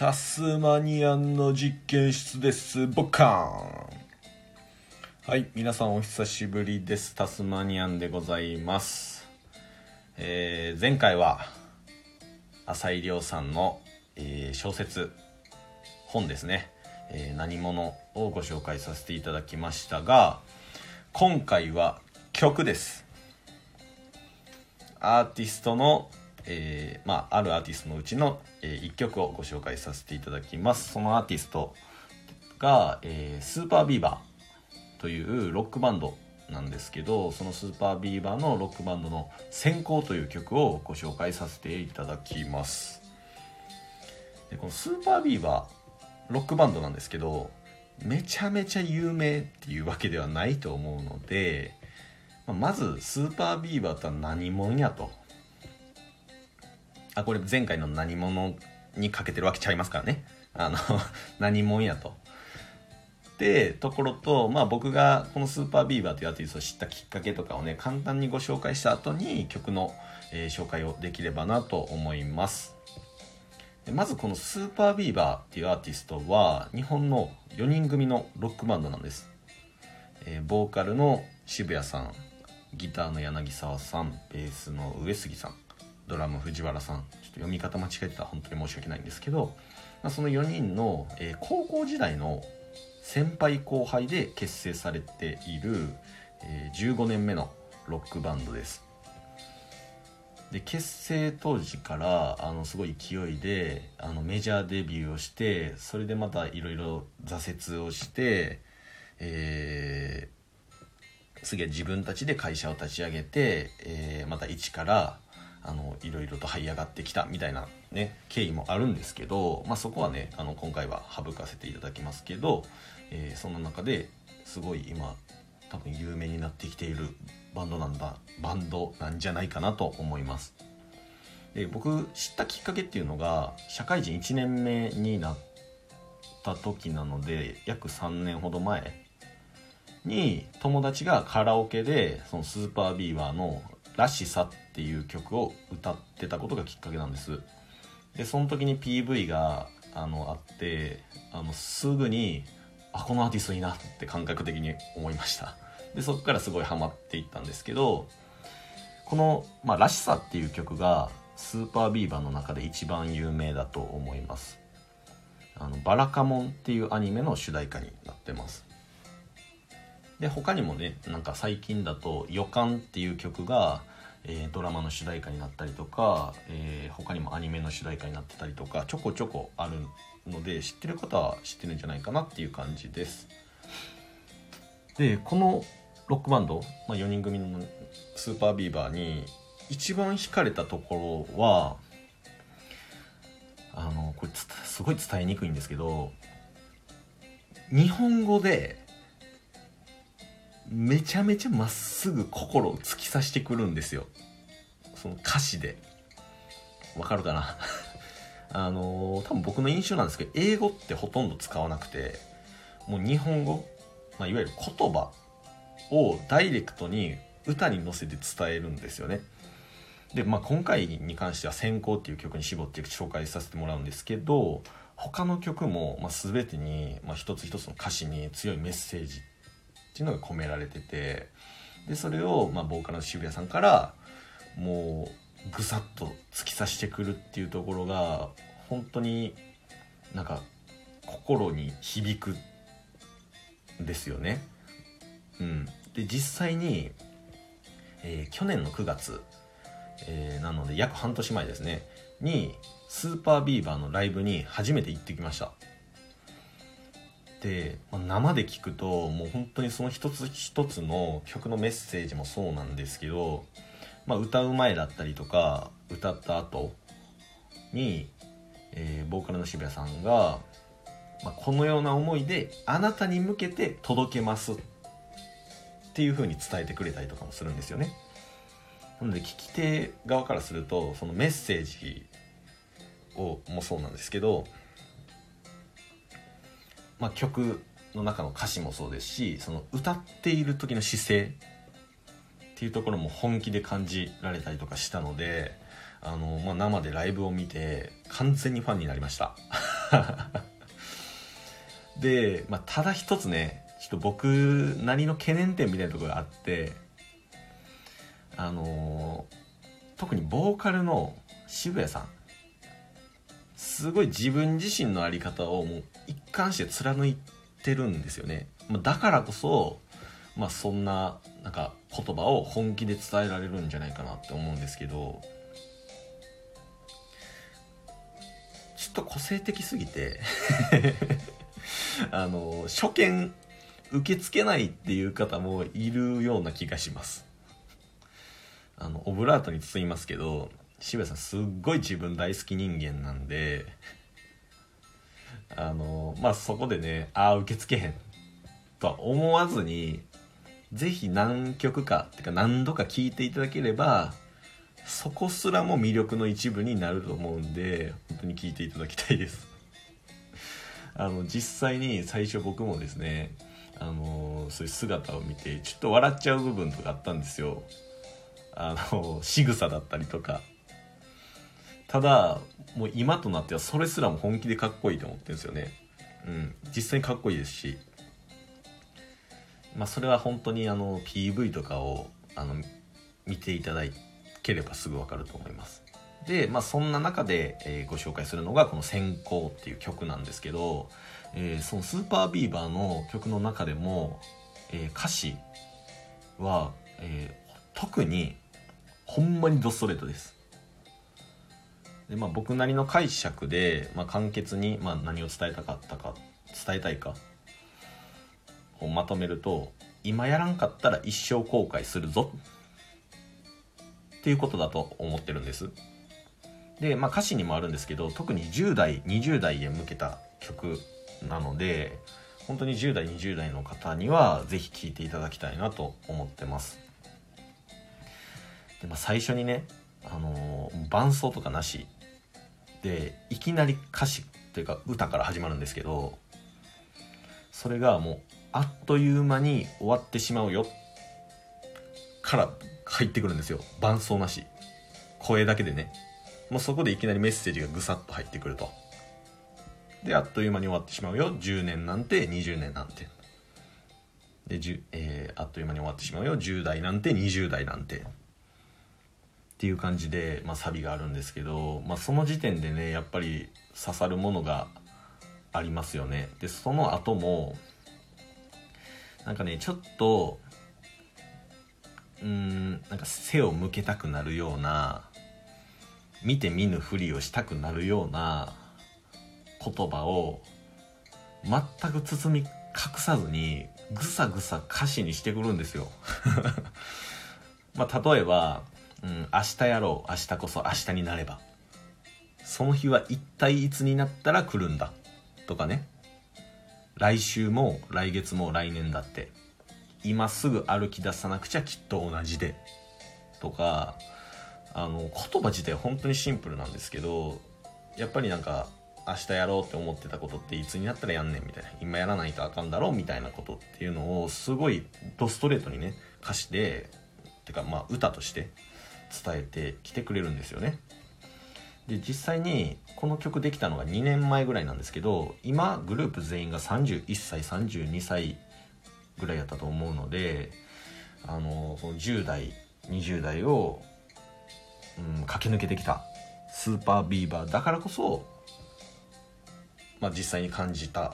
タスマニアンの実験室です。ボッカーン。はい皆さんお久しぶりです。タスマニアンでございます。えー、前回は浅井亮さんの、えー、小説本ですね、えー、何者をご紹介させていただきましたが今回は曲です。アーティストのえー、まあ、あるアーティストのうちの、えー、1曲をご紹介させていただきます。そのアーティストが、えー、スーパービーバーというロックバンドなんですけどそのスーパービーバーのロックバンドの「閃光」という曲をご紹介させていただきます。でこのスーパービーバーロックバンドなんですけどめちゃめちゃ有名っていうわけではないと思うのでまずスーパービーバーとは何者やとあこれ前回の何者にかけてるわけちゃいますからね。あの 何者やと。でところと、まあ、僕がこのスーパービーバーというアーティストを知ったきっかけとかをね簡単にご紹介した後に曲の、えー、紹介をできればなと思います。でまずこのスーパービーバーっていうアーティストは日本の4人組のロックバンドなんです、えー、ボーカルの渋谷さんギターの柳沢さんベースの上杉さん。ドラム藤原さん。ちょっと読み方間違えてたら本当に申し訳ないんですけど、まあ、その4人の、えー、高校時代の先輩後輩で結成されている、えー、15年目のロックバンドです。で結成当時からあのすごい勢いであのメジャーデビューをしてそれでまたいろいろ挫折をして、えー、次は自分たちで会社を立ち上げて、えー、また一からあのいろいろと這い上がってきたみたいなね経緯もあるんですけど、まあ、そこはねあの今回は省かせていただきますけど、えー、そんな中ですごい今多分有名になってきているバンドなんだバンドなんじゃないかなと思います。で僕知ったきっかけっていうのが社会人1年目になった時なので約3年ほど前に友達がカラオケでそのスーパービーバーのらしさっていう曲を歌ってたことがきっかけなんです。でその時に PV があのあってあのすぐにあこのアーティストいいなって感覚的に思いました。でそこからすごいハマっていったんですけどこの「まあ、らしさ」っていう曲がスーパービーバーの中で一番有名だと思います。あのバラカモンっていうアニメの主題歌になってます。で他にもねなんか最近だと「予感」っていう曲が、えー、ドラマの主題歌になったりとか、えー、他にもアニメの主題歌になってたりとかちょこちょこあるので知ってる方は知ってるんじゃないかなっていう感じです。でこのロックバンド、まあ、4人組のスーパービーバーに一番惹かれたところはあのこれすごい伝えにくいんですけど日本語でめちゃめちゃまっすぐ心を突き刺してくるんですよ。その歌詞で。わかるかな？あのー、多分僕の印象なんですけど英語ってほとんど使わなくてもう日本語、まあ、いわゆる言葉をダイレクトに歌に乗せて伝えるんですよね。で、まあ、今回に関しては「先行」っていう曲に絞って紹介させてもらうんですけど他の曲も、まあ、全てに、まあ、一つ一つの歌詞に強いメッセージっていうのが込められててでそれを、まあ、ボーカルの渋谷さんからもうぐさっと突き刺してくるっていうところが本当になんか心に響くんですよね。うん、で実際に、えー、去年の9月、えー、なので約半年前ですねにスーパービーバーのライブに初めて行ってきました。で、まあ、生で聞くともう本当にその一つ一つの曲のメッセージもそうなんですけど、まあ、歌う前だったりとか歌った後に、えー、ボーカルの渋谷さんが、まあ、このような思いであなたに向けて届けますっていう風に伝えてくれたりとかもするんですよね。なので聞き手側からするとそのメッセージをもそうなんですけどまあ、曲の中の歌詞もそうですしその歌っている時の姿勢っていうところも本気で感じられたりとかしたのであの、まあ、生でライブを見て完全にファンになりました。で、まあ、ただ一つねちょっと僕なりの懸念点みたいなところがあってあの、特にボーカルの渋谷さんすごい自分自身の在り方をもう一貫して貫いてるんですよね、まあ、だからこそまあそんななんか言葉を本気で伝えられるんじゃないかなって思うんですけどちょっと個性的すぎて あの初見受け付けないっていう方もいるような気がします。あのオブラートに包みますけど渋谷さんすっごい自分大好き人間なんであのまあそこでねああ受け付けへんとは思わずにぜひ何曲かってか何度か聴いていただければそこすらも魅力の一部になると思うんで本当に聴いていただきたいです。あの実際に最初僕もですねあのそういう姿を見てちょっと笑っちゃう部分とかあったんですよ。あの仕草だったりとか。ただもう今となってはそれすらも本気でかっこいいと思ってるんですよね。うん。実際にかっこいいですし。まあそれは本当にあの PV とかをあの見ていただければすぐ分かると思います。で、まあ、そんな中で、えー、ご紹介するのがこの「先行」っていう曲なんですけど、えー、そのスーパービーバーの曲の中でも、えー、歌詞は、え特にほんまにドストレートです。で、まあ、僕なりの解釈で、まあ、簡潔に、まあ、何を伝えたかったか伝えたいかをまとめると今やらんかったら一生後悔するぞっていうことだと思ってるんです。で、まあ、歌詞にもあるんですけど特に10代20代へ向けた曲なので本当に10代20代の方には是非聴いていただきたいなと思ってます。で、まあ、最初にね、あのー、伴奏とかなしでいきなり歌詞というか歌から始まるんですけどそれがもうあっという間に終わってしまうよ。から入ってくるんですよ。伴奏なし。声だけでね。もうそこでいきなりメッセージがぐさっと入ってくると。であっという間に終わってしまうよ。10年なんて20年なんて。で、えー、あっという間に終わってしまうよ。10代なんて20代なんて。っていう感じで、まあ、サビがあるんですけど、まあ、その時点でねやっぱり刺さるものがありますよね。でその後もなんかねちょっとうんなんか背を向けたくなるような見て見ぬふりをしたくなるような言葉を全く包み隠さずにぐさぐさ歌詞にしてくるんですよ。まあ例えば、うん、明日やろう明日こそ明日になれば。その日は一体いつになったら来るんだ？とかね。来週も来月も来年だって。今すぐ歩き出さなくちゃきっと同じで。とかあの言葉自体本当にシンプルなんですけどやっぱりなんか明日やろうって思ってたことっていつになったらやんねん？みたいな。今やらないとあかんだろう？みたいなことっていうのをすごいドストレートにね歌詞でてかまあ歌として。伝えてきてくれるんですよね。で実際にこの曲できたのが2年前ぐらいなんですけど今グループ全員が31歳32歳ぐらいやったと思うのであのその10代20代を、うん、駆け抜けてきたスーパービーバーだからこそ、まあ、実際に感じたっ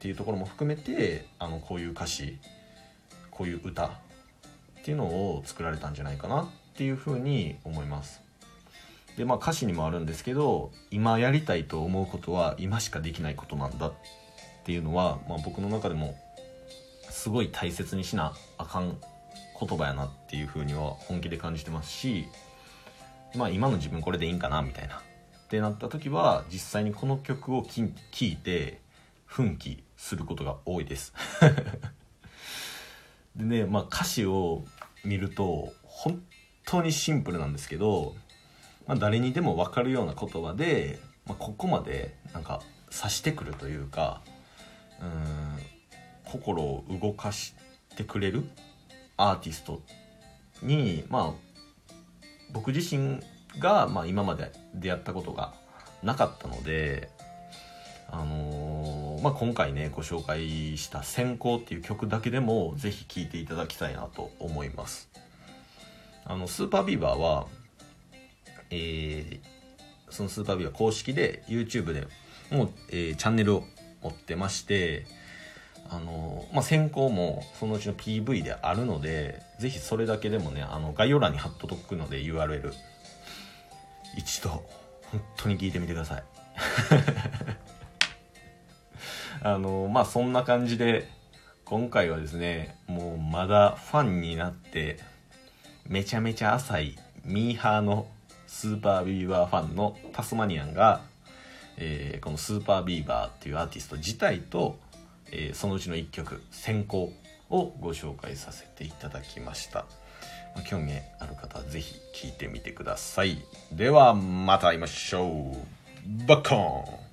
ていうところも含めてあのこういう歌詞こういう歌っていうのを作られたんじゃないかなっていうふうに思います。でまあ歌詞にもあるんですけど今やりたいと思うことは今しかできないことなんだっていうのは、まあ、僕の中でもすごい大切にしなあかん言葉やなっていうふうには本気で感じてますしまあ今の自分これでいいんかなみたいなってなった時は実際にこの曲を聴いて奮起することが多いです でねまあ歌詞を見ると本当にシンプルなんですけどまあ、誰にでも分かるような言葉で、まあ、ここまでなんか察してくるというかうん心を動かしてくれるアーティストにまあ僕自身が、まあ、今まで出会ったことがなかったのであのー、まあ、今回ねご紹介した「先行」っていう曲だけでもぜひ聴いていただきたいなと思います。あのスーパービーバーはえー、そのスーパービーバー公式で YouTube でもう、えー、チャンネルを持ってましてあのまあ、先行もそのうちの PV であるのでぜひそれだけでもねあの概要欄に貼っとくので URL 一度本当に聞いてみてください。あのまあそんな感じで今回はですねもうまだファンになってめちゃめちゃ浅いミーハーのスーパービーバーファンのタスマニアンが、えー、このスーパービーバーっていうアーティスト自体と、えー、そのうちの1曲「先行」をご紹介させていただきました。ま興味ある方はぜひ聴いてみてください。ではまた会いましょう。バッコーン